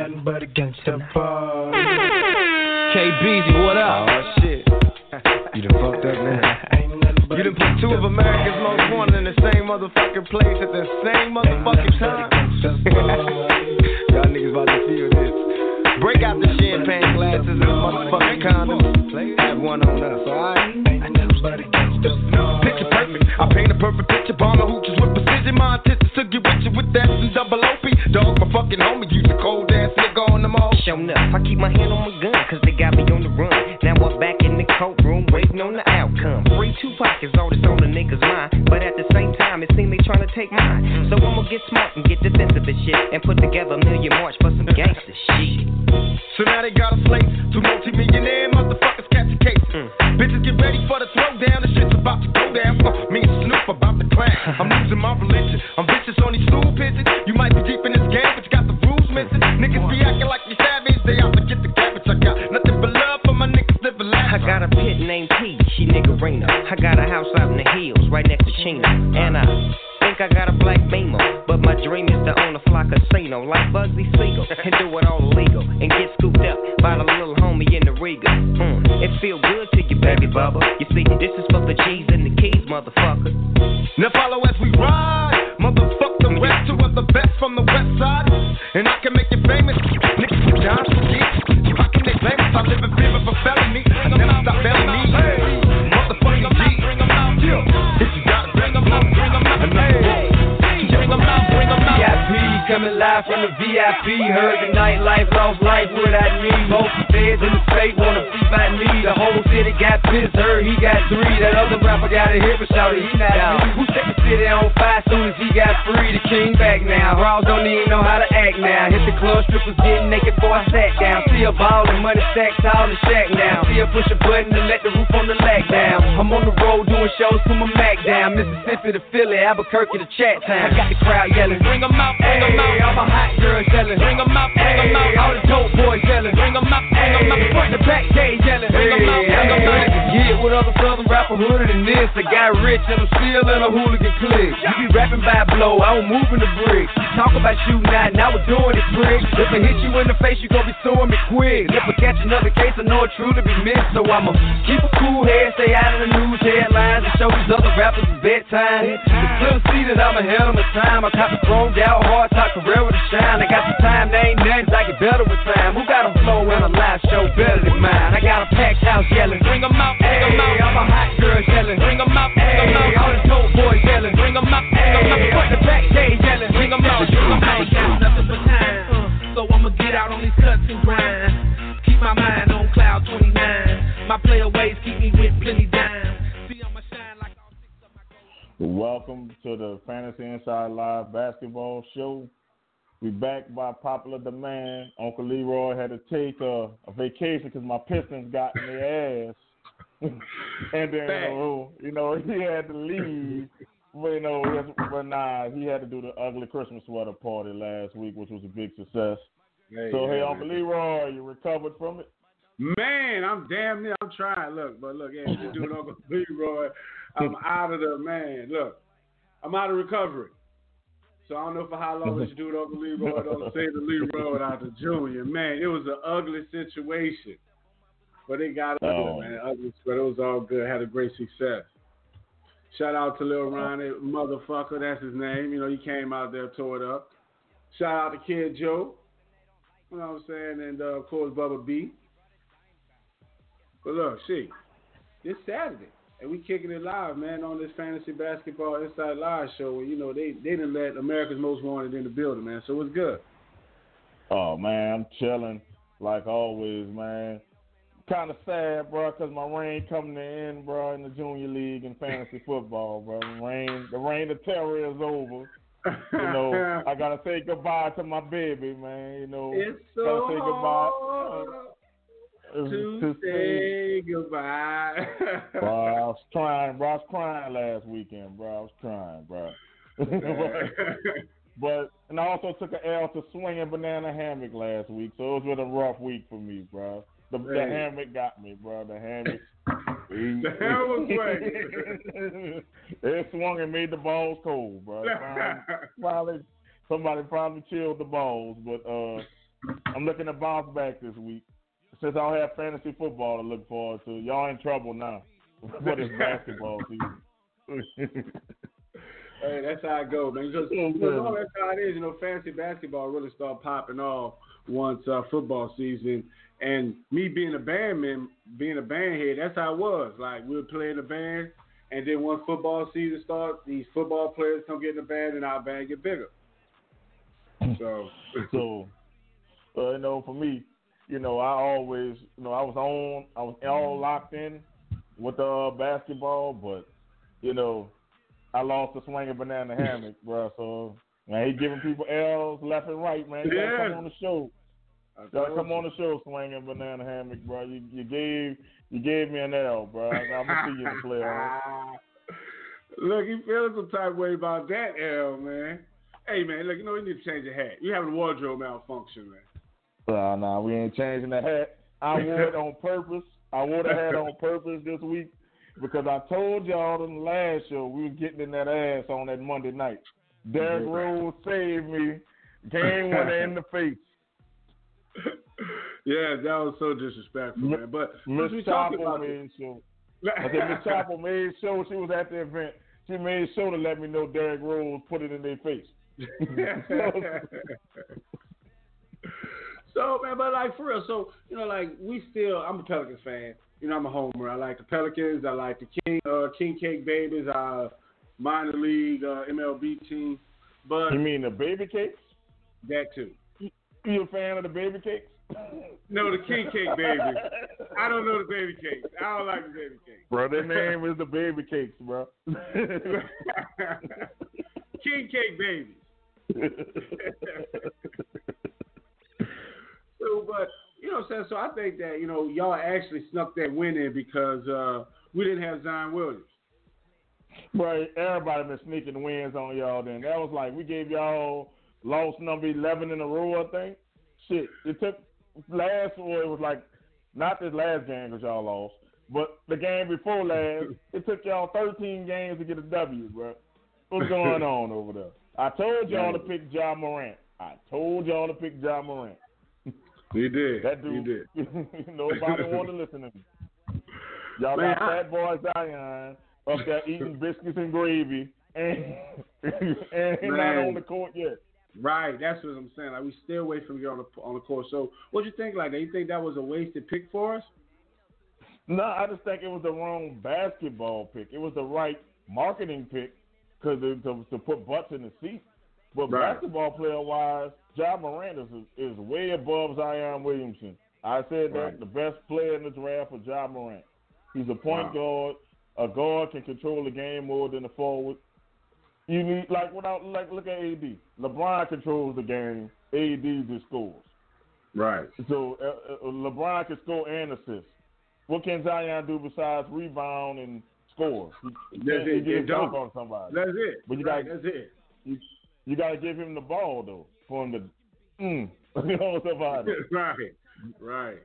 nothing but a gangster boy. K Beezy, what up? Oh shit. You done fucked up now. You done put two of America's most wanted in the same motherfucking place at the same motherfucking time. Y'all niggas about to feel this. Break out the champagne glasses and the motherfucking condoms. Have one on us, alright? Picture perfect. I paint a perfect picture. Bomber hooches with precision. My intentions to get with you with that and double OP. Dog, my fucking homie. Use a cold ass nigga on them all. Show enough. I keep my hand on my gun, cause they got me on the run. Now I'm back in the courtroom, waiting on the outcome. Free two pockets, all this on the nigga's mind. But at the same time, it seems they trying to take mine. So I'ma get smart and get defensive and shit. And put together a million march for some gangster shit. So now they got a slate. Two multi-millionaire motherfuckers catch a case. Bitches get ready for the throwdown. The shit's about to go down. Uh, me and Snoop about to clash. I'm losing my religion. I'm vicious on these stool pigeons. You might I got a house out in the hills, right next to Chino. And I think I got a black beamer. But my dream is to own a fly casino like Bugsy Siegel. And do it all illegal. And get scooped up by the little homie in the Riga. Mm, it feel good to you, baby bubba. You see, this is for the G's and the keys, motherfucker. Now follow as we ride. Motherfuck the rest, two of the best from the west side. And I can make you famous. Niggas John Street. Can they blame us? I live in fear of a felony. I stop felony. Coming live from the VIP. Heard the nightlife, lost life without me. Most feds in the state wanna see by me. The whole city got pissed, heard he got three. That other rapper got a hit, but shouted he not me. Who set the city on fire soon as he got free? The king back now. Raws don't even know how to act now. Hit the club, strippers getting naked before I sat down. See a ball and money stacks all in shack now. See her push a button and let the roof on the lag down. I'm on the road doing shows, put my Mac down. Mississippi to Philly, Albuquerque to Chat Town. I got the crowd yelling, bring 'em out, bring 'em out. All my hot girls yelling, bring 'em out, bring 'em out. All the dope boys yelling, bring 'em out, bring 'em out. Front the back gate yelling, bring 'em out, bring 'em out. Yeah, what other southern rapper hooded than this? I got rich and I'm still in a hooligan clique. You be rapping by blow, I don't move in the bricks. Talk about shooting out, now we're doing it quick. If I hit you in the face, you gon' be suing me quick. If I catch another case, I know it truly be missed. So I'ma keep a cool head, stay out of the news headlines, and show these other rappers it's bedtime. It's clear to see that I'm ahead of my time. I cop the popular demand. Uncle Leroy had to take a, a vacation because my Pistons got in their ass, and then uh, you know he had to leave. But you know, but nah, he had to do the ugly Christmas sweater party last week, which was a big success. so hey, Uncle Leroy, you recovered from it? Man, I'm damn near. I'm trying. Look, but look, hey, you doing Uncle Leroy. I'm out of the man. Look, I'm out of recovery. So I don't know for how long this dude Uncle Leroy don't say the Leroy without the Junior. Man, it was an ugly situation, but it got ugly, Oh. man. Ugly, but it was all good. Had a great success. Shout out to Lil Ronnie, motherfucker. That's his name. You know, he came out there, tore it up. Shout out to Kid Joe. You know what I'm saying? And uh, of course, Bubba B. But look, see, this Saturday, and we kicking it live, man, on this Fantasy Basketball Inside Live show. Where, you know, they they didn't let America's Most Wanted in the building, man. So it's good. Oh man, I'm chilling like always, man. Kind of sad, bro, because my reign coming to end, bro, in the junior league and fantasy football, bro. The reign, the reign of terror is over. You know, I gotta say goodbye to my baby, man. You know, it's so gotta say goodbye. hard to say goodbye. Bro, I was crying, bro. I was crying last weekend, bro. I was crying, bro. but and I also took an L to swinging banana hammock last week, so it was been a rough week for me, bro. The, the hammock got me, bro. The hammock. The hammock swing. it swung and made the balls cold, bro. Finally, finally, somebody probably chilled the balls, but uh, I'm looking to bounce back this week. Since I don't have fantasy football to look forward to, y'all in trouble now for this basketball season. Hey, that's how it goes, man. Just, you know, that's how it is. You know, fantasy basketball really start popping off once uh, football season. And me being a bandman, being a band head, that's how it was. Like we would play in a band, and then once football season starts, these football players come get in the band, and our band get bigger. So, so uh, you know, for me, you know, I always, you know, I was on, I was all locked in with the uh, basketball, but you know, I lost the swinging banana hammock, bro. So man, he giving people L's left and right, man. You gotta Yeah. come on the show. I You gotta come you. on the show, swinging banana hammock, bro. You you gave you gave me an L, bro. I'm gonna see you in the playoffs. look, he feeling some type of way about that, L, man. Hey, man, look, you know, you need to change your hat. You having a wardrobe malfunction, man. Nah, nah, we ain't changing the hat. I wore it on purpose. I wore the hat on purpose this week because I told y'all in the last show we was getting in that ass on that Monday night. Derrick Rose saved me. Game winner in the face. yeah, that was so disrespectful, man. But Miss since we talking Chapel about made sure. I said Miss Chapel made sure she was at the event. She made sure to let me know Derrick Rose put it in their face. so man, but like for real, so you know, like we still, I'm a Pelicans fan. You know, I'm a homer. I like the Pelicans. I like the King, uh, King Cake Babies, uh, minor league uh, MLB team. But You mean the baby cakes? that too. You a fan of the baby cakes? No, the King Cake Babies. I don't know the baby cakes. I don't like the baby cakes. Bro, their name is the baby cakes, bro. King Cake Babies. So, but you know what I'm saying? So I think that, you know, y'all actually snuck that win in because uh, we didn't have Zion Williams. Right, everybody been sneaking wins on y'all. Then that was like we gave y'all loss number eleven in a row. I think. Shit, it took last or it was like not this last game because y'all lost, but the game before last. it took y'all thirteen games to get a W, bro. What's going on over there? I told y'all to pick Ja Morant. I told y'all to pick Ja Morant. You did. That dude, did. nobody wanted to listen to me. Y'all Man, got I- Fat Boy Zion up there eating biscuits and gravy, and and he not on the court yet. Right, that's what I'm saying. Like we stay away from you on the on the court. So, what you think like that? You think that was a wasted pick for us? No, I just think it was the wrong basketball pick. It was the right marketing pick because to, to put butts in the seat. But Right. basketball player wise, Ja Morant is is way above Zion Williamson. I said that Right. the best player in the draft was Ja Morant. He's a point Wow. guard. A guard can control the game more than a forward. You need like without like look at AD. LeBron controls the game. AD just scores. Right. So uh, uh, LeBron can score and assist. What can Zion do besides rebound and score? He, That's he it. get a dunk on somebody. That's it. But you right, gotta- that's it. You, you got to give him the ball though for him to, mm, somebody. right. Right.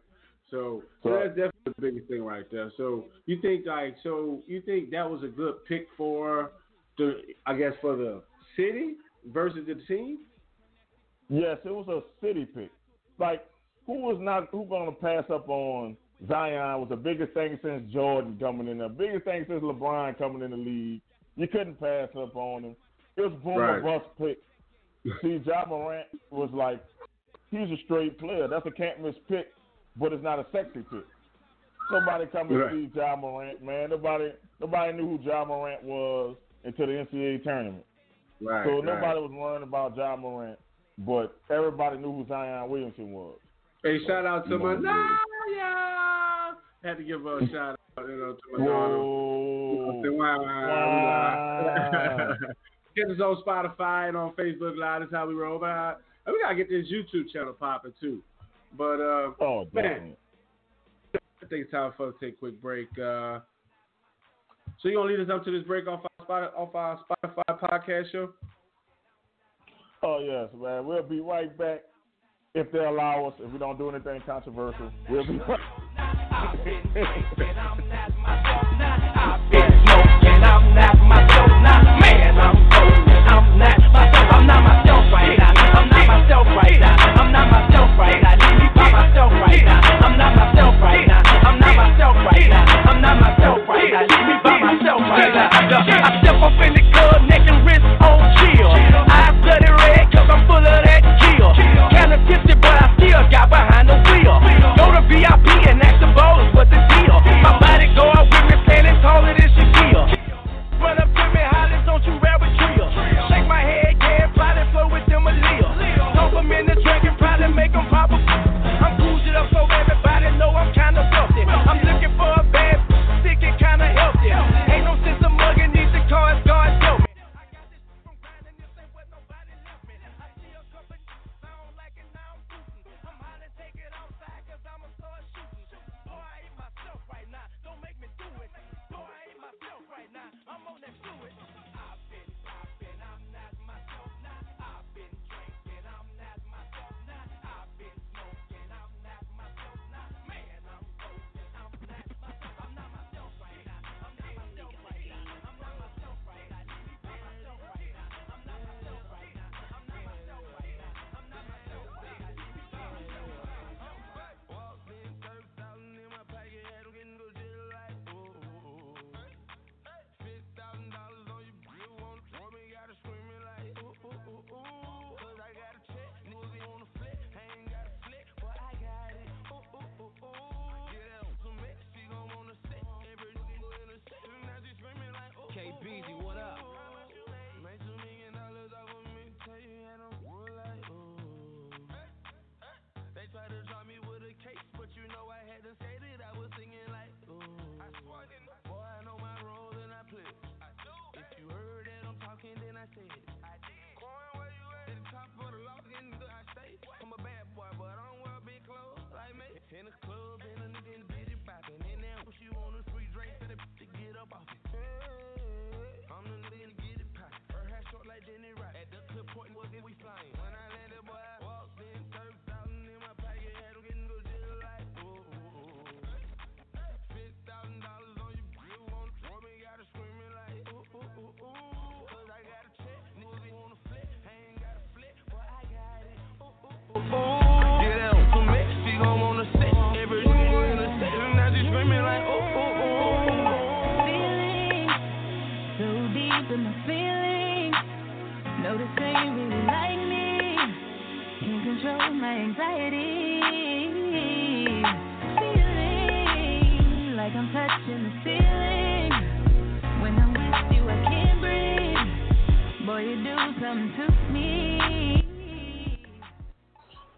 So, so So- that's definitely the biggest thing right there. So you think like so you think that was a good pick for the I guess for the city versus the team? Yes, it was a city pick. Like who was not who gonna pass up on Zion was the biggest thing since Jordan coming in. The biggest thing since LeBron coming in the league. You couldn't pass up on him. It was boom Right. or bust pick. See, Ja Morant was like he's a straight player. That's a can't miss pick, but it's not a sexy pick. Somebody come and Right. see Ja Morant, man. Nobody nobody knew who Ja Morant was until the NCAA tournament. Right. So right. nobody was worrying about Ja Morant, but everybody knew who Zion Williamson was. Hey, shout out to know, Naya. Had to give her a shout out, you know, to my daughter. Whoa. Wow, Wow. Get us on Spotify and on Facebook Live. That's how we roll. But uh, and we gotta get this YouTube channel popping too. But uh, Oh, Man. definitely. I think it's time for us to take a quick break. Uh, so you gonna lead us up to this break off our, Spot- off our Spotify podcast show? Oh, yes, man. We'll be right back if they allow us. If we don't do anything controversial, we'll be right I've myself right now. I'm not myself right now. Leave me by myself right now. I'm not myself right now. I'm not myself right now. I'm not myself right now. Leave me by myself right now. I step up in the club, neck and wrist on chill. Eyes bloody red, cause I'm full of that chill. Kinda tipsy, but I still got behind the wheel. Go to VIP Beezy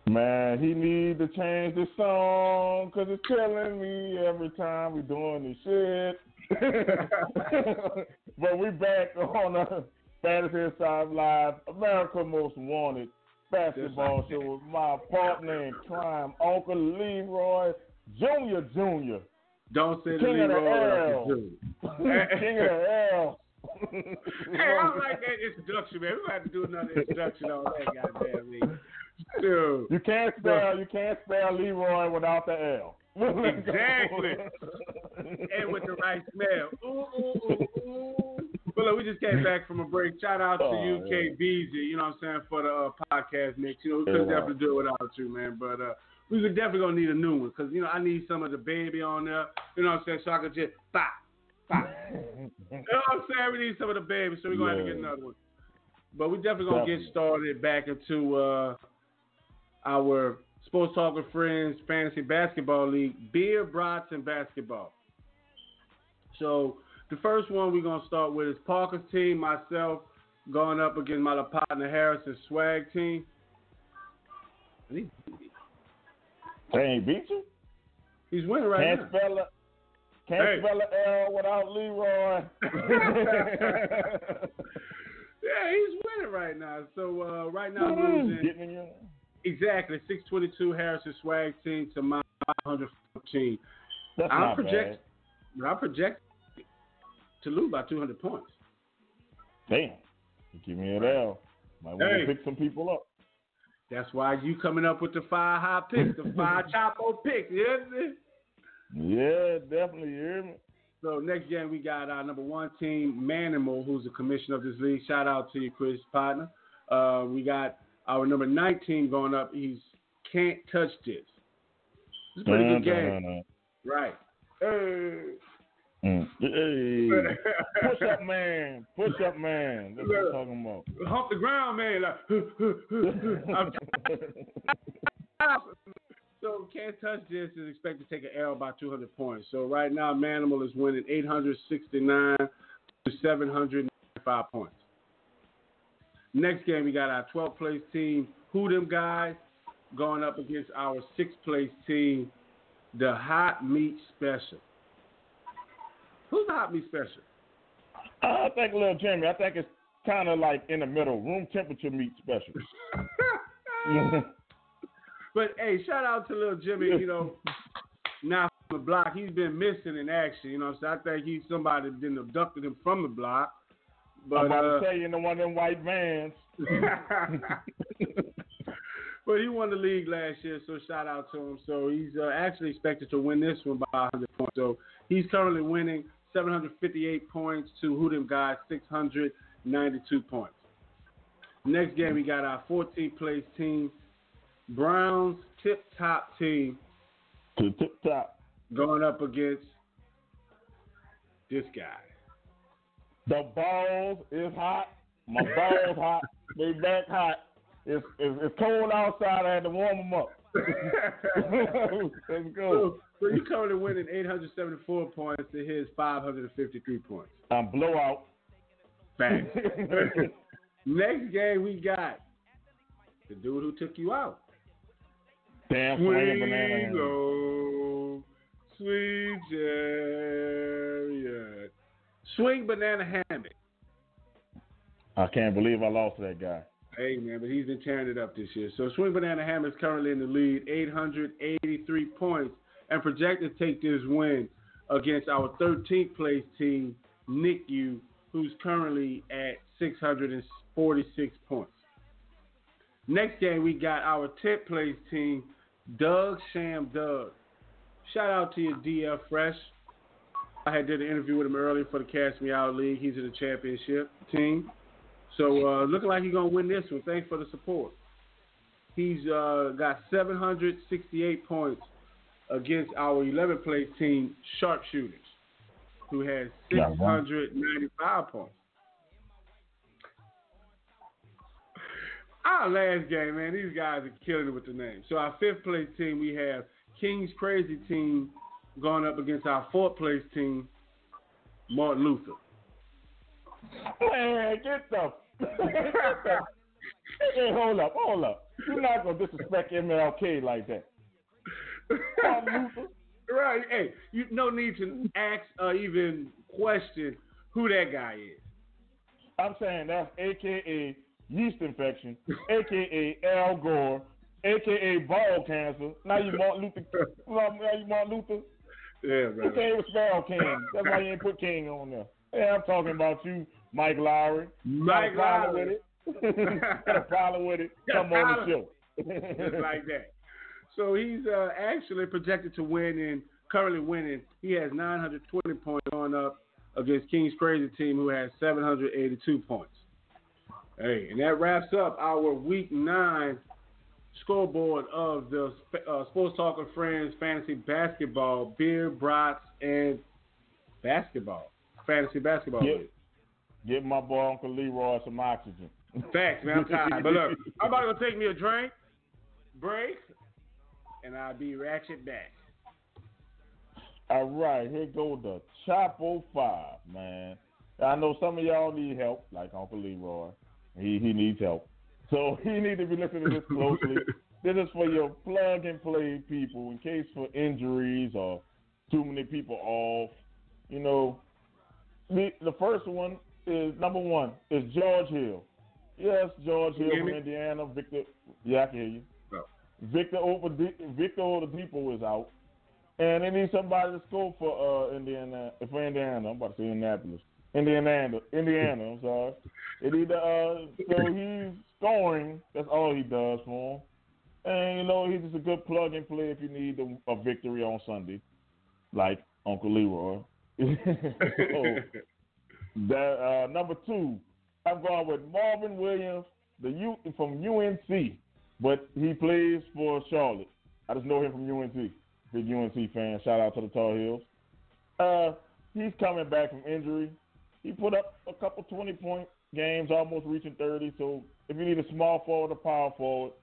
Man, he need to change the song because it's killing me every time we doing this shit. but we back on the Fantasy Inside Live, America Most Wanted basketball show with my partner in crime, Uncle Leroy Junior Junior. Don't say King the of the Leroy. L. King of the L. hey, I like that introduction, man. We have to do another introduction on that, goddamn me. Dude. You can't spell you can't spell Leroy without the L. Exactly. and with the right smell. Ooh, ooh, ooh, ooh. But look, we just came back from a break. Shout out to Oh, you, yeah. KBZ, you know what I'm saying, for the uh, podcast mix. You know, we couldn't Yeah. definitely do it without you, man. But uh, we were definitely going to need a new one because, you know, I need some of the baby on there. You know what I'm saying? So I could just, bop, bop. You know what I'm saying? We need some of the baby, so we're going to have to get another one. But we're definitely going to get started back into uh, our Sports Talk with Friends Fantasy Basketball League, Beer, Brats, and Basketball. So the first one we're going to start with is Parker's team, myself, going up against my partner Harrison Swag team. They ain't beat you? He's winning right Can't now. spell it. Can't Hey. spell a L without Leroy. Yeah, he's winning right now. So uh, right now, I'm losing. Exactly, 622 Harrison Swag team to my 514. That's I'm not project, but I project to lose by 200 points. Damn. Give me an L. Might want to pick some people up. That's why you coming up with the five high picks, the five chapo picks. You hear me? Yeah, definitely. You hear me? So next game we got our number one team, Manimal, who's the commissioner of this league. Shout out to you, Chris partner. Uh, we got our number 19 going up. He's can't touch this. It's a pretty Dun, good game, dun, dun, right? Hey. Dun. Mm. Hey. Push up man. Push up man. That's what I'm talking about. Hump the ground, man. Like, I'm So can't touch this is expected to take an L by 200 points. So right now, Manimal is winning 869 to 795 points. Next game, we got our 12th place team, Who Them Guys, going up against our sixth place team, the Hot Meat Special. Who's the Hot Meat Special? I think little Jimmy. I think it's kind of like in the middle, room temperature meat special. But hey, shout out to little Jimmy, you know, now from the block. He's been missing in action, you know. So I think he's somebody that abducted him from the block. But I'm about uh, to tell you in the one of them white vans. but he won the league last year, so shout out to him. So he's uh, actually expected to win this one by 100 points. So he's currently winning 758 points to who them guys 692 points. Next game, we got our 14th place team, Browns tip top team, To tip top. going up against this guy. The balls is hot. My balls hot. They back hot. It's, it's, it's cold outside. I had to warm them up. Let's go. So, so you currently winning 874 points to his 553 points. I'm blowout. Bang. Next game we got the dude who took you out. Damn swinging banana. Low, sweet chariot. Swing banana hammock. I can't believe I lost to that guy. Hey man, but he's been tearing it up this year. So Swing Banana Hammer is currently in the lead, 883 points, and projected to take this win against our 13th place team, Nick U, who's currently at 646 points. Next game, we got our 10th place team, Doug Sham Doug. Shout out to your DF Fresh. I had did an interview with him earlier for the Cash Me Out League. He's in the championship team. So uh, looking like he's gonna win this one. Thanks for the support. He's uh, got 768 points against our 11th place team, Sharpshooters, who has 695 points. Our last game, man, these guys are killing it with the name. So our fifth place team, we have King's Crazy Team going up against our fourth place team, Martin Luther. Man, get the. hey, hold up, hold up. You're not gonna disrespect MLK like that. Right. Hey, you no need to ask or even question who that guy is. I'm saying that's AKA yeast infection, aka Al Gore, aka ball cancer. Now you Martin Luther. Now you Martin Luther. Yeah, man. came with Sparrow King? That's why you ain't put King on there. Yeah, I'm talking about you, Mike Lowery. Mike Got a Lowery. with it? Got a problem with it? Come on the show. Just like that. So he's uh, actually projected to win and currently winning. He has 920 points going up against King's Crazy Team, who has 782 points. Hey, and that wraps up our Week Nine scoreboard of the uh, Sports Talker Friends Fantasy Basketball Beer, Brats, and Basketball Fantasy Basketball. Yeah. Give my boy Uncle Leroy some oxygen. Facts, man. I'm tired. But look, I'm about to take me a drink, break, and I'll be ratchet back. All right, here go the Chapo Five, man. I know some of y'all need help, like Uncle Leroy. He he needs help, so he need to be listening to this closely. this is for your plug and play people, in case for injuries or too many people off. You know, the the first one is number one is George Hill. Yes, George Hill from? Indiana. Victor, yeah, I can hear you. Oh. Victor over Victor Oladipo is out. And they need somebody to score for uh Indiana for Indiana. I'm about to say Indianapolis. Indiana Indiana, I'm sorry. They need to, uh so he's scoring. That's all he does for him. And you know, he's just a good plug and play if you need a, a victory on Sunday. Like Uncle Leroy. so, that uh number two, I'm going with Marvin Williams, the U from UNC, but he plays for Charlotte. I just know him from UNC. Big UNC fan. Shout out to the Tar Heels. Uh, he's coming back from injury. He put up a couple twenty point games, almost reaching thirty. So if you need a small forward or power forward,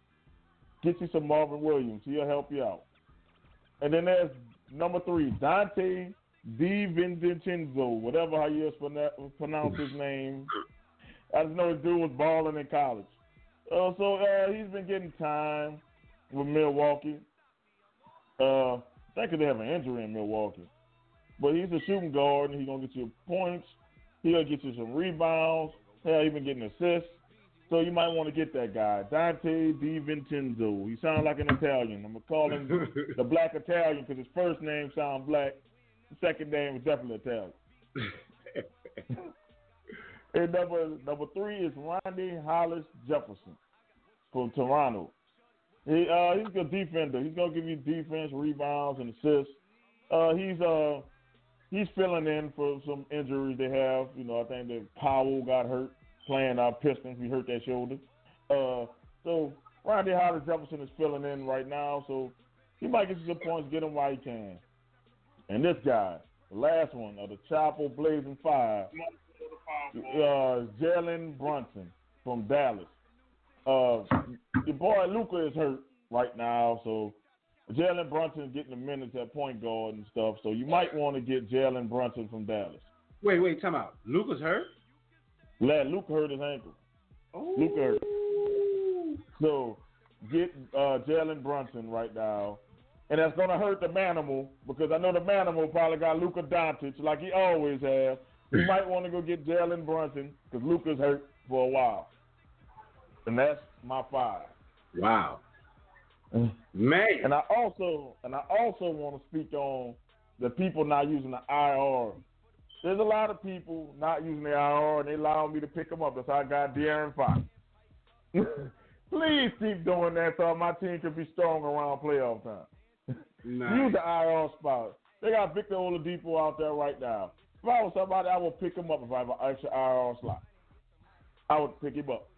get you some Marvin Williams. He'll help you out. And then there's number three, Dante DiVincenzo, whatever how you pronounce his name. I just know this dude was balling in college. Uh, so uh, he's been getting time with Milwaukee. Uh, think they have an injury in Milwaukee. But he's a shooting guard, and he's going to get you points. He'll get you some rebounds. Hell, even getting assists. So you might want to get that guy, Dante DiVincenzo. He sounds like an Italian. I'm going to call him the black Italian because his first name sounds black. His second name is definitely Italian. and number number three is Ronnie Hollis Jefferson from Toronto. He uh he's a good defender. He's gonna give you defense, rebounds, and assists. Uh he's uh he's filling in for some injuries they have. You know, I think that Powell got hurt playing our Pistons. He hurt that shoulder. Uh so Ronnie Hollis Jefferson is filling in right now, so he might get some points, get him while he can. And this guy, the last one of the Chapo Blazing Five, uh, Jalen Brunson from Dallas. Uh, your boy Luka is hurt right now, so Jalen Brunson getting the minutes at point guard and stuff. So you might want to get Jalen Brunson from Dallas. Wait, wait, time out. Luka's hurt? Lad Luka hurt his ankle. Oh. Luka hurt. So get uh, Jalen Brunson right now. And that's gonna hurt the Manimal because I know the Manimal probably got Luka Doncic like he always has. You mm. might want to go get Jalen Brunson because Luka's hurt for a while. And that's my five. Wow. Mm. Man. And I also and I also want to speak on the people not using the IR. There's a lot of people not using the IR, and they allow me to pick them up. That's how I got De'Aaron Fox. Please keep doing that so my team can be strong around playoff time. Nice. Use the IR spot. They got Victor Oladipo out there right now. If I was somebody, I would pick him up if I have an extra IR slot. I would pick him up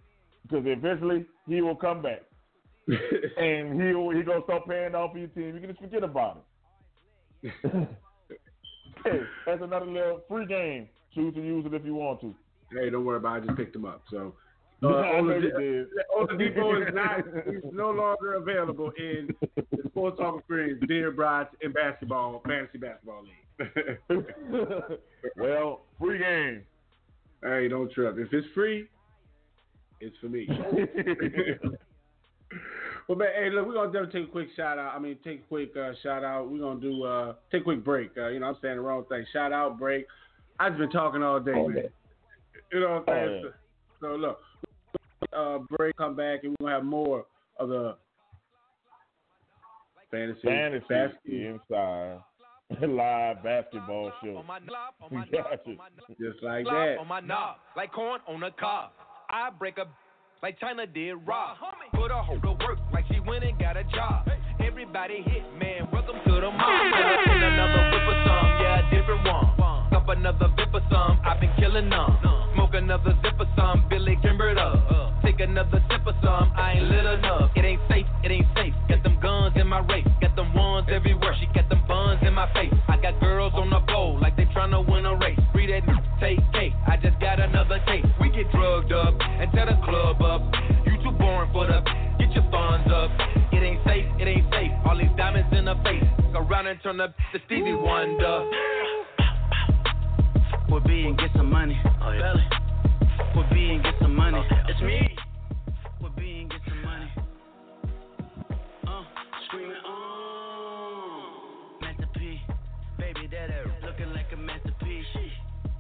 because eventually he will come back and he he gonna start paying off for your team. You can just forget about it. hey, that's another little free game. Choose to use it if you want to. hey, don't worry about it. I just picked him up. So uh, I know you Oladipo is not. He's no longer available in the Sports Talk Experience Beer Brides and Basketball Fantasy Basketball League. well, free game. hey, don't trip. If it's free, it's for me. Well, man, hey, look, we're gonna definitely take a quick shout out. I mean, take a quick uh, shout out. We're gonna do uh, take a quick break. Uh, you know, I'm saying the wrong thing. Shout out, break. I've just been talking all day, All man. day. You know what I'm Oh, saying? yeah. So, so look, uh, break, come back, and we're gonna have more of the fantasy, Fantasy basket, inside live basketball show. On my knob, on my We knob, got you. on my knob. just like that. on my knob, like corn on a cob. I break up like China did Rob. Put a hoe to work like she went and got a job. Everybody hit, man. Welcome to the mob. Pull up in another whip or some, yeah, a different one. Up another vip or some, I've been killing them. Smoke another zip or some, Billy Kimbered up. Take another sip or some, I ain't lit enough. It ain't safe, it ain't safe. Got them guns in my race, got them ones everywhere. She got them buns in my face. I got girls on the pole like they tryna win a race. Read that, take cake. I just got another case. We get drugged up and tear the club up. You too boring for the. Get your funds up. It ain't safe, it ain't safe. All these diamonds in her face. Go around and turn up the Stevie Wonder. With B and get some money. Oh, yeah. Belly. With B and get some money. It's me. With B and get some money. Uh, screaming on. Master P. Baby, that ass looking like a masterpiece.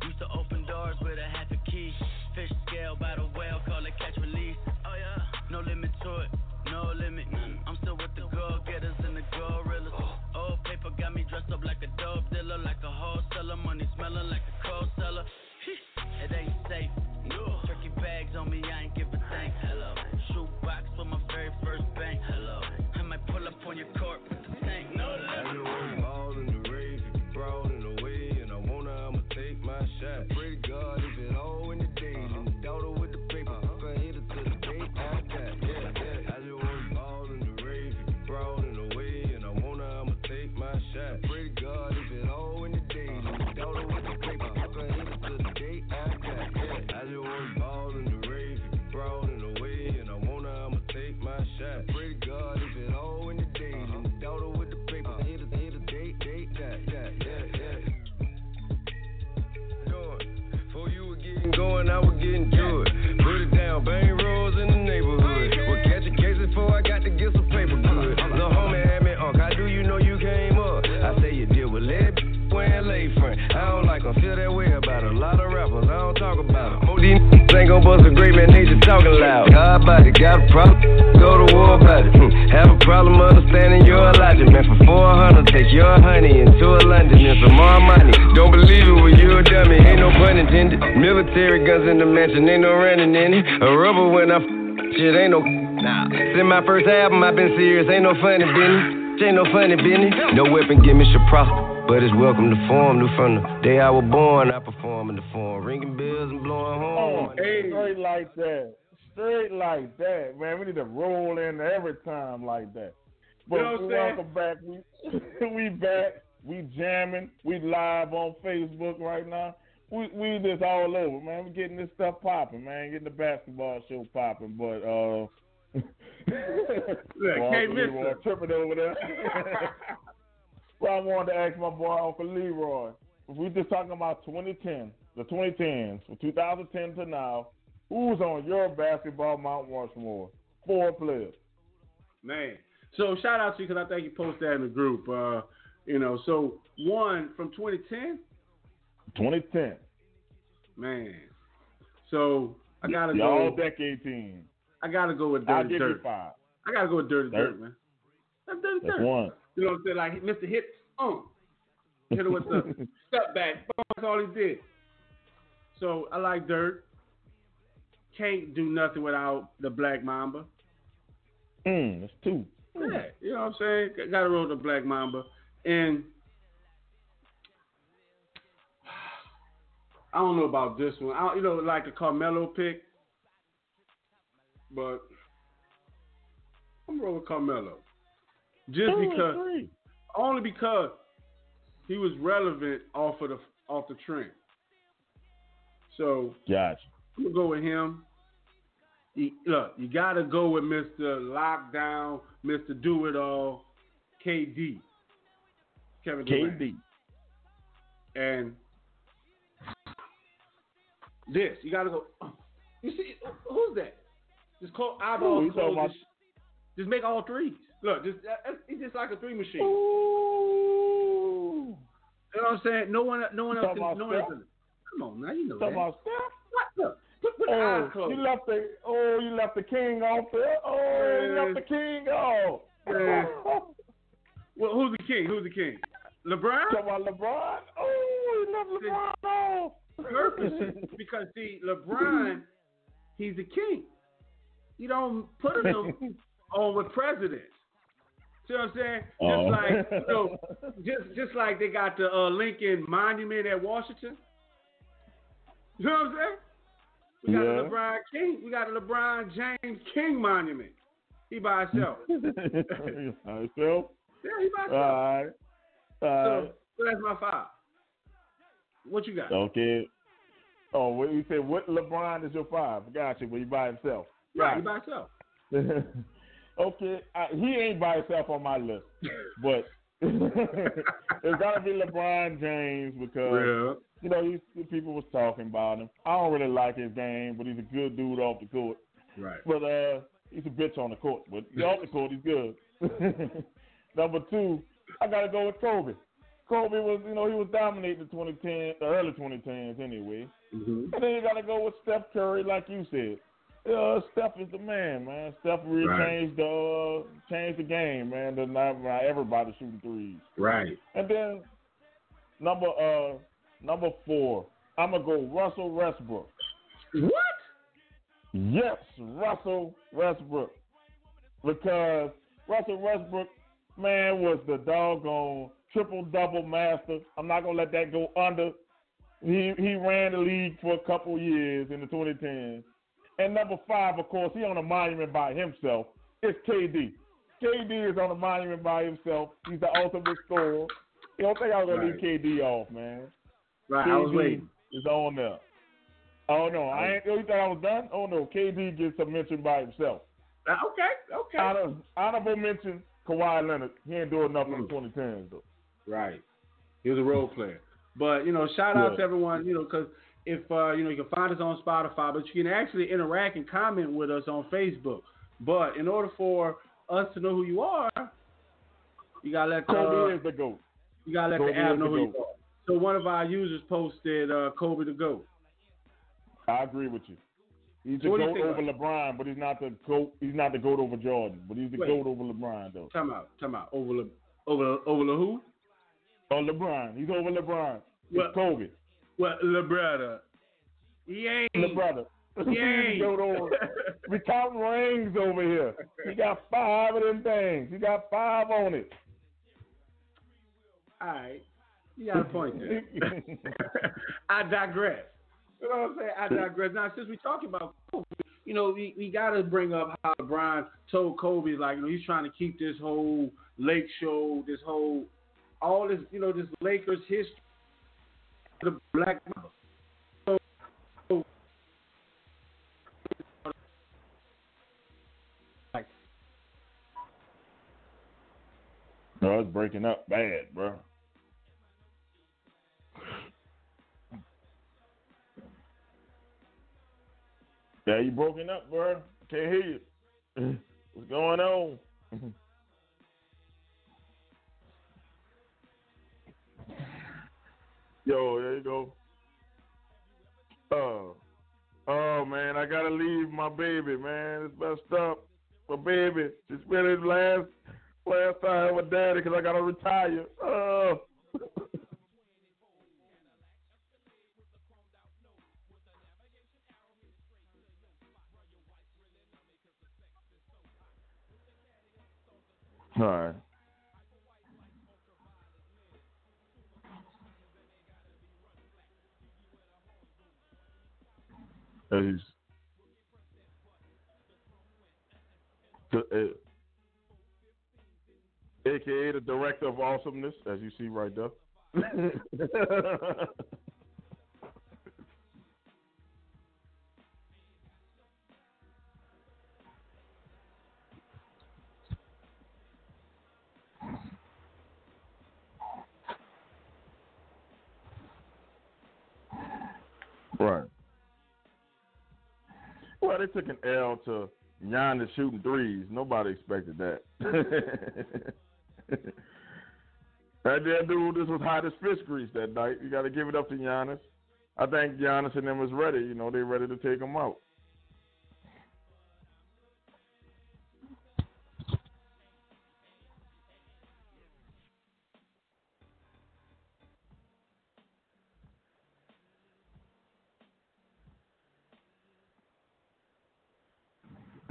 Used to open doors with a half a key. Fish scale by the whale, call it catch release. Oh yeah, no limit to it, no limit. I'm still with the go getters and the gorillas. Old paper got me dressed up like a dope dealer, like a wholesaler. Money smelling like 400, take your honey and into a London and some more money. Don't believe it when you a dummy, ain't no pun intended. Military guns in the mansion, ain't no running in it. A rubber when I f- shit, ain't no nah. Since my first album, I've been serious, ain't no funny business. Ain't no funny business. No weapon give me should prosper, but it's welcome to form. New from the day I was born, I perform in the form, ringing bells and blowing Oh, horns. hey, straight like that. Straight like that, man. We need to roll in every time like that. But You know what I'm saying? welcome back. We we back. We jamming. We live on Facebook right now. We we just all over, man. We getting this stuff popping, man. Getting the basketball show popping. But uh Look, Boy, can't Uncle miss Leroy tripping over there. well, I wanted to ask my boy Uncle Leroy. If we just talking about 2010, the 2010s, from 2010 to now, who's on your basketball Mount Rushmore? Four players. Man. So shout out to you because I think you posted that in the group. Uh, you know, so one from 2010, 2010. man. So I gotta The go. all-decade team. I gotta go with I'll Dirty give you Dirt. five. I gotta go with Dirty Dirt. Dirt, man. That's Dirty That's Dirt. one. You know what I'm saying? Like Mr. Hits, um, hit it with the step back. That's all he did. So I like Dirt. Can't do nothing without the Black Mamba. Mm, that's two. Hmm. Yeah, you know what I'm saying? Got to roll the Black Mamba. And I don't know about this one. I, you know, like a Carmelo pick, but I'm rolling Carmelo. Just Two because, three. only because he was relevant off of the off the trend. So Gotcha. I'm gonna go with him. Look, you gotta go with Mr. Lockdown, Mr. Do It All, KD, Kevin Durant, KD. and this. You gotta go. You see, who's that? Just call eyeball talking close. about? Just, just make all threes. Look, just it's just like a three machine. Ooh. You know what I'm saying? No one, no one else can. No one else can. Come on, now you know that. about Steph? What? Look, put, put the eyes Oh, you left the oh, you left the king off. Oh, you left the king off. Well, who's the king? Who's the king? LeBron? Talking about LeBron. Oh, you left LeBron off. Purpose. because see, LeBron, he's the king. You don't put him on with presidents. See what I'm saying? Just Oh. like you know, just just like they got the uh, Lincoln Monument at Washington. You know what I'm saying? We got Yeah. the LeBron King. We got the LeBron James King Monument. He by himself. Myself. yeah, he by All himself. right. All So, right. so that's my five. What you got? Okay. Oh, what you said? What LeBron is your five? Gotcha. But he by himself. Right, he by himself. okay, I, he ain't by himself on my list, but it's gotta be LeBron James because you know you, people was talking about him. I don't really like his game, but he's a good dude off the court. Right. But uh, he's a bitch on the court, but off the court he's good. Number two, I gotta go with Kobe. Kobe was, you know, he was dominating the 2010, the early 2010s anyway. Mm-hmm. And then you gotta go with Steph Curry, like you said. Uh, Steph is the man, man. Steph really Right. changed the uh, changed the game, man. The now now everybody shooting threes. Right. And then number uh number four, I'm gonna go Russell Westbrook. What? Yes, Russell Westbrook. Because Russell Westbrook, man, was the doggone triple double master. I'm not gonna let that go under. He he ran the league for a couple years in the 2010s. And number five, of course, he on a monument by himself. It's KD. KD is on a monument by himself. He's the ultimate scorer. You don't think I was gonna Right. leave KD off, man? Right. I was waiting. Is on there. Oh no, I ain't. You thought I was done? Oh no, KD gets a mention by himself. Uh, okay. Okay. Honor, honorable mention, Kawhi Leonard. He ain't doing nothing Mm. in the 2010s though. Right. He was a role player. But, you know, shout out Yeah. to everyone, you know, because if, uh, you know, you can find us on Spotify, but you can actually interact and comment with us on Facebook. But in order for us to know who you are, you got to let the, Kobe is the goat. you gotta let Kobe the app know who you are. So one of our users posted uh, Kobe the GOAT. I agree with you. He's the So goat over LeBron, but he's not the goat. He's not the goat over Jordan, but he's the Wait. goat over LeBron though. Time out. Time out. Over the, over over the who? Oh, LeBron. He's over LeBron. It's Well- Kobe. Well, LeBron. He ain't. LeBron. He ain't. We counting rings over here. He got five of them things. He got five on it. All right. You got a point there. I digress. You know what I'm saying? I digress. Now, since we're talking about Kobe, you know, we, we got to bring up how LeBron told Kobe, like, you know, he's trying to keep this whole Lake show, this whole, all this, you know, this Lakers history, the Black like, No, it's breaking up bad, bro. Yeah, you broken up, bro. Can't hear you. What's going on? Yo, there you go. Oh, oh man, I gotta leave my baby, man. It's messed up. My baby, she spent his last last time with daddy because I gotta retire. Oh. All right. He's the, uh, AKA the director of awesomeness, as you see right there. right. Well, they took an L to Giannis shooting threes. Nobody expected that. that damn dude, this was hot as fish grease that night. You got to give it up to Giannis. I think Giannis and them was ready. You know, they ready to take him out.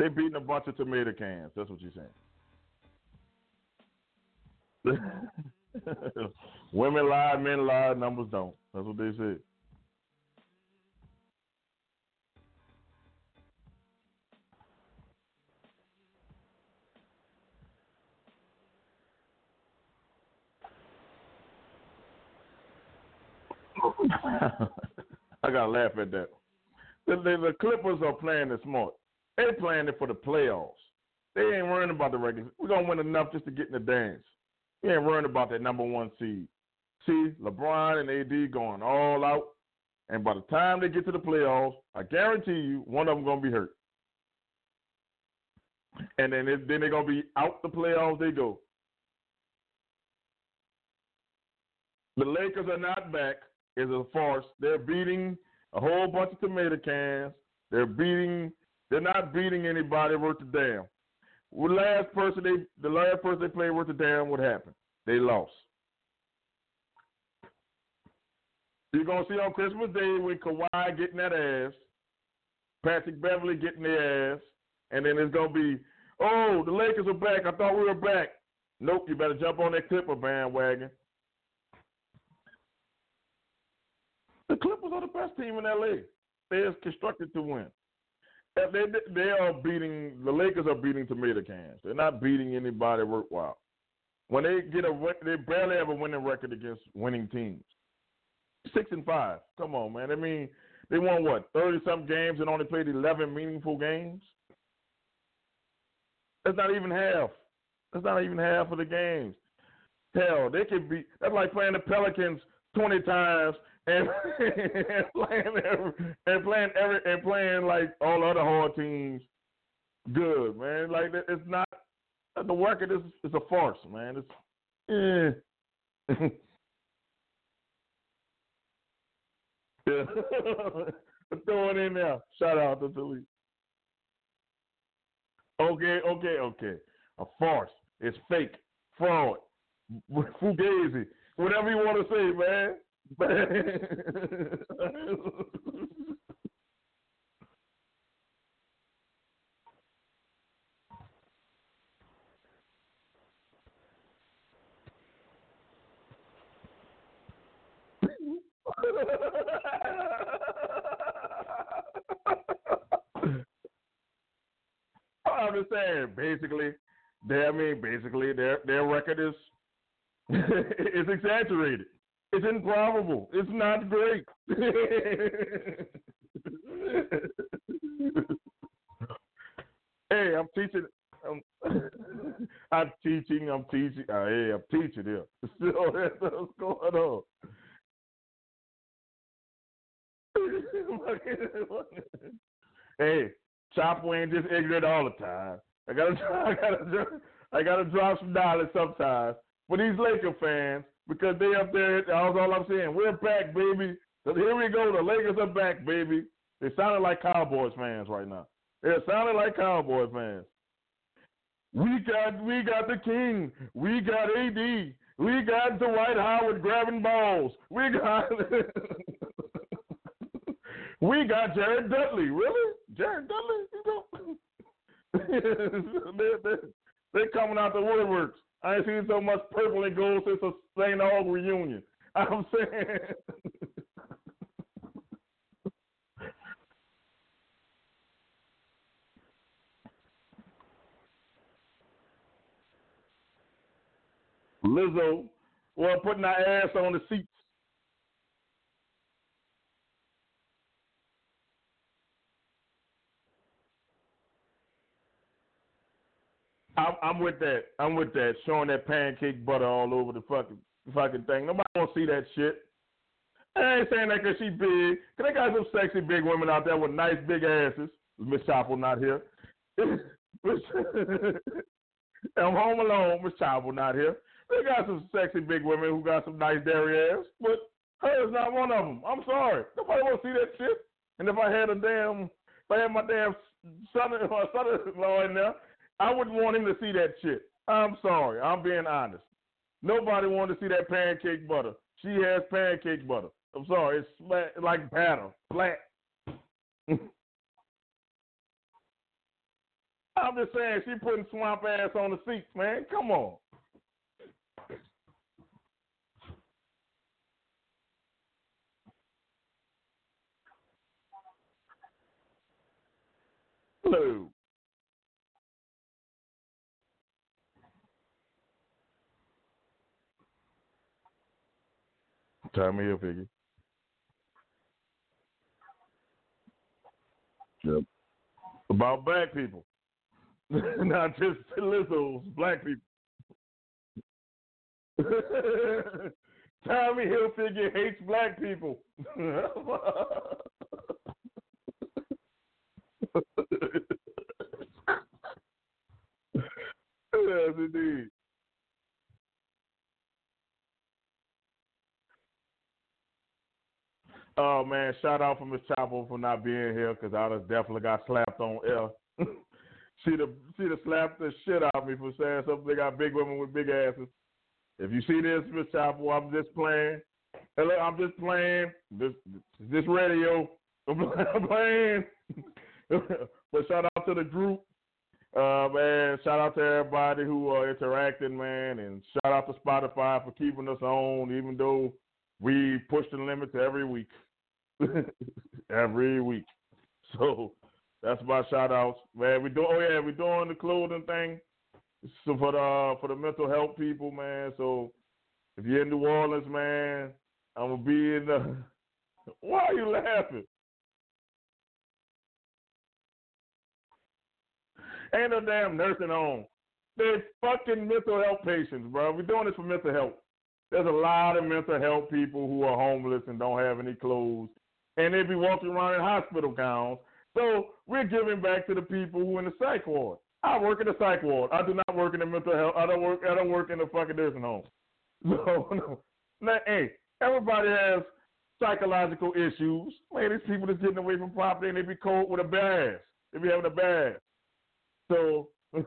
They beating a bunch of tomato cans. That's what you're saying. Women lie, men lie, numbers don't. That's what they said. I gotta laugh at that. The, the, the Clippers are playing it smart. They playing it for the playoffs. They ain't worrying about the regular. We're gonna win enough just to get in the dance. We ain't worrying about that number one seed. See, LeBron and AD going all out, and by the time they get to the playoffs, I guarantee you one of them gonna be hurt. And then then they're gonna be out the playoffs. They go. The Lakers are not back. Is a farce. They're beating a whole bunch of tomato cans. They're beating they're not beating anybody worth a damn. The last person they the last person they played worth a damn, what happened? They lost. You're gonna see on Christmas Day when Kawhi getting that ass, Patrick Beverley getting their ass, and then it's gonna be, oh, the Lakers are back. I thought we were back. Nope, you better jump on that Clipper bandwagon. The Clippers are the best team in LA. They're constructed to win. They they are beating the Lakers are beating tomato cans. They're not beating anybody worthwhile. When they get a they barely have a winning record against winning teams. Six and five. Come on, man. I mean, they won what thirty some games and only played eleven meaningful games. That's not even half. That's not even half of the games. Hell, they could be. That's like playing the Pelicans twenty times and, and playing every, and playing every and playing like all other hard teams good, man. Like it's not the record is is a farce, man. It's eh. yeah. Throw it in there. Shout out to Philly. Okay, okay, okay. A farce. It's fake. Fraud. Fugazi. Whatever you want to say, man. I'm just saying, basically, they, I mean, basically, their their record is is exaggerated. It's improbable. It's not great. hey, I'm teaching. I'm, I'm I'm teaching. Uh, hey, I'm teaching here. So that's what's going on. hey, Chapo ain't just ignorant all the time. I gotta, I gotta, I gotta drop some dollars sometimes. For these Laker fans, because they up there. That's all I'm saying. We're back, baby. So Here we go. The Lakers are back, baby. They sounded like Cowboys fans right now. They sounded like Cowboys fans. We got we got the king. We got AD. We got Dwight Howard grabbing balls. We got we got Jared Dudley. Really, Jared Dudley? You know, they're, they're, They coming out the woodworks. I ain't seen so much purple and gold since a St. Aug reunion. I'm saying. Lizzo, well, putting our ass on the seats. I'm, with that. I'm with that. Showing that pancake butter all over the fucking fucking thing. Nobody want to see that shit. I ain't saying that because she big. Cause they got some sexy big women out there with nice big asses. Miss Chapo not here. I'm home alone. Miss Chapo not here. They got some sexy big women who got some nice dairy ass, but her is not one of them. I'm sorry. Nobody want to see that shit. And if I had a damn, if I had my damn son, my son-in-law in there, I wouldn't want him to see that shit. I'm sorry. I'm being honest. Nobody wanted to see that pancake butter. She has pancake butter. I'm sorry. It's flat, like batter, flat. I'm just saying, she putting swamp ass on the seats, man. Come on. Hello. Tell me your figure. Yep. About black people. Not just Lizzo's, black people. Tommy Hilfiger hates black people. yes, indeed. Oh man, shout out for Miss Chapo for not being here because I just definitely got slapped on air. she'd have she'd have slapped the shit out of me for saying something. Got big women with big asses. If you see this, Miss Chapo, I'm just playing. Hello, I'm just playing this this radio. I'm playing. but shout out to the group. Uh, man, shout out to everybody who are interacting, man, and shout out to Spotify for keeping us on, even though we push the limits every week. every week. So that's my shout outs. Man, we do oh yeah, we're doing the clothing thing. So for the for the mental health people, man. So if you're in New Orleans, man, I'm gonna be in the why are you laughing? Ain't no damn nursing home. They're fucking mental health patients, bro. We're doing this for mental health. There's a lot of mental health people who are homeless and don't have any clothes, and they be walking around in hospital gowns. So we're giving back to the people who are in the psych ward. I work in the psych ward. I do not work in the mental health. I don't work. I don't work in the fucking nursing home. So no. Now, hey, everybody has psychological issues. Man, these people that's getting away from property and they be cold with a ass. They be having a bad. So yeah,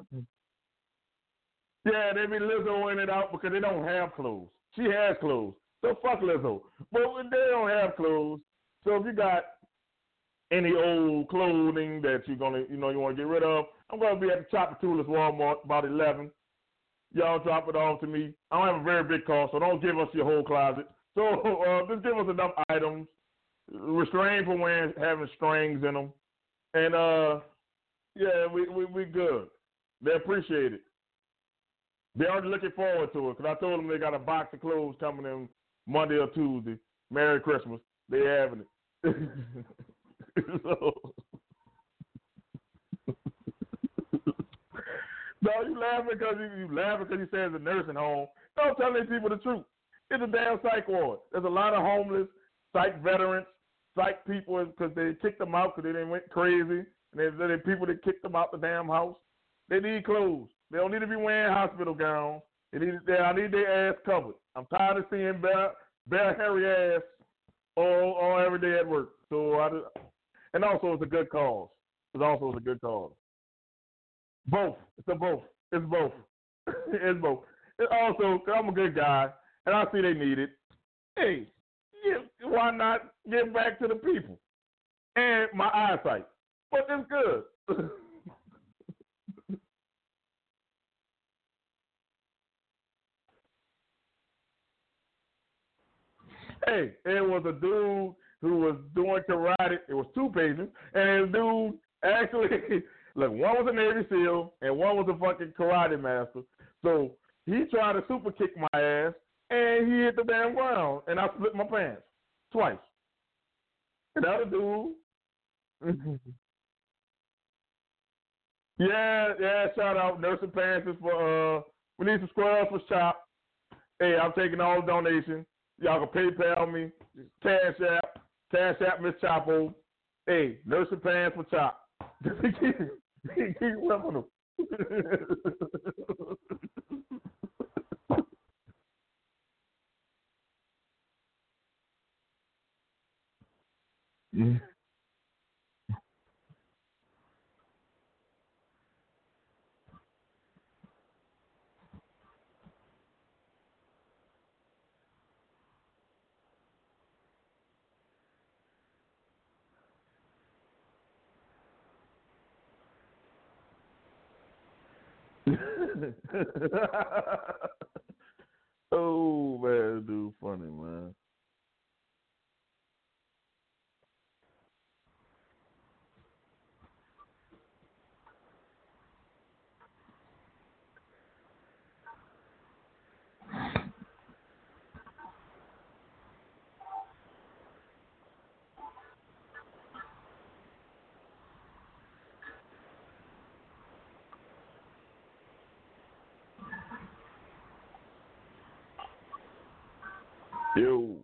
they be Lizzo in it out because they don't have clothes. She has clothes. So fuck Lizzo. But they don't have clothes. So if you got any old clothing that you're gonna, you know, you want to get rid of, I'm gonna be at the Tchoupitoulas Walmart about eleven. Y'all drop it off to me. I don't have a very big car, so don't give us your whole closet. So uh, just give us enough items. Restrain from having strings in them, and uh, yeah, we we we good. They appreciate it. They're already looking forward to it because I told them they got a box of clothes coming in Monday or Tuesday. Merry Christmas. They having it. so, no, you laughing because you, you laughing because you say it's a nursing home. Don't tell these people the truth. It's a damn psych ward. There's a lot of homeless psych veterans, psych people because they kicked them out because they went crazy, and there's, there's people that kicked them out the damn house. They need clothes. They don't need to be wearing hospital gowns. They need, they, I need their ass covered. I'm tired of seeing bare, bare hairy ass all, all every day at work. So I, and also it's a good cause. It's also a good cause. Both. It's a both. It's both. it's both. It's also, I'm a good guy, and I see they need it. Hey, give, why not give back to the people? And my eyesight. But it's good. hey, it was a dude who was doing karate. It was two pages, and dude actually look, one was a Navy SEAL and one was a fucking karate master. So he tried to super kick my ass, and he hit the damn ground, and I split my pants twice. And the other dude. yeah, yeah, shout out Nursing Pants for uh we need some squares for shop. Hey, I'm taking all the donations. Y'all can PayPal me, Cash App, Cash App Miss Chapo. Hey, Nursing Pants for Chop. keep, whipping them. Mm. oh man, dude, funny man. Yo.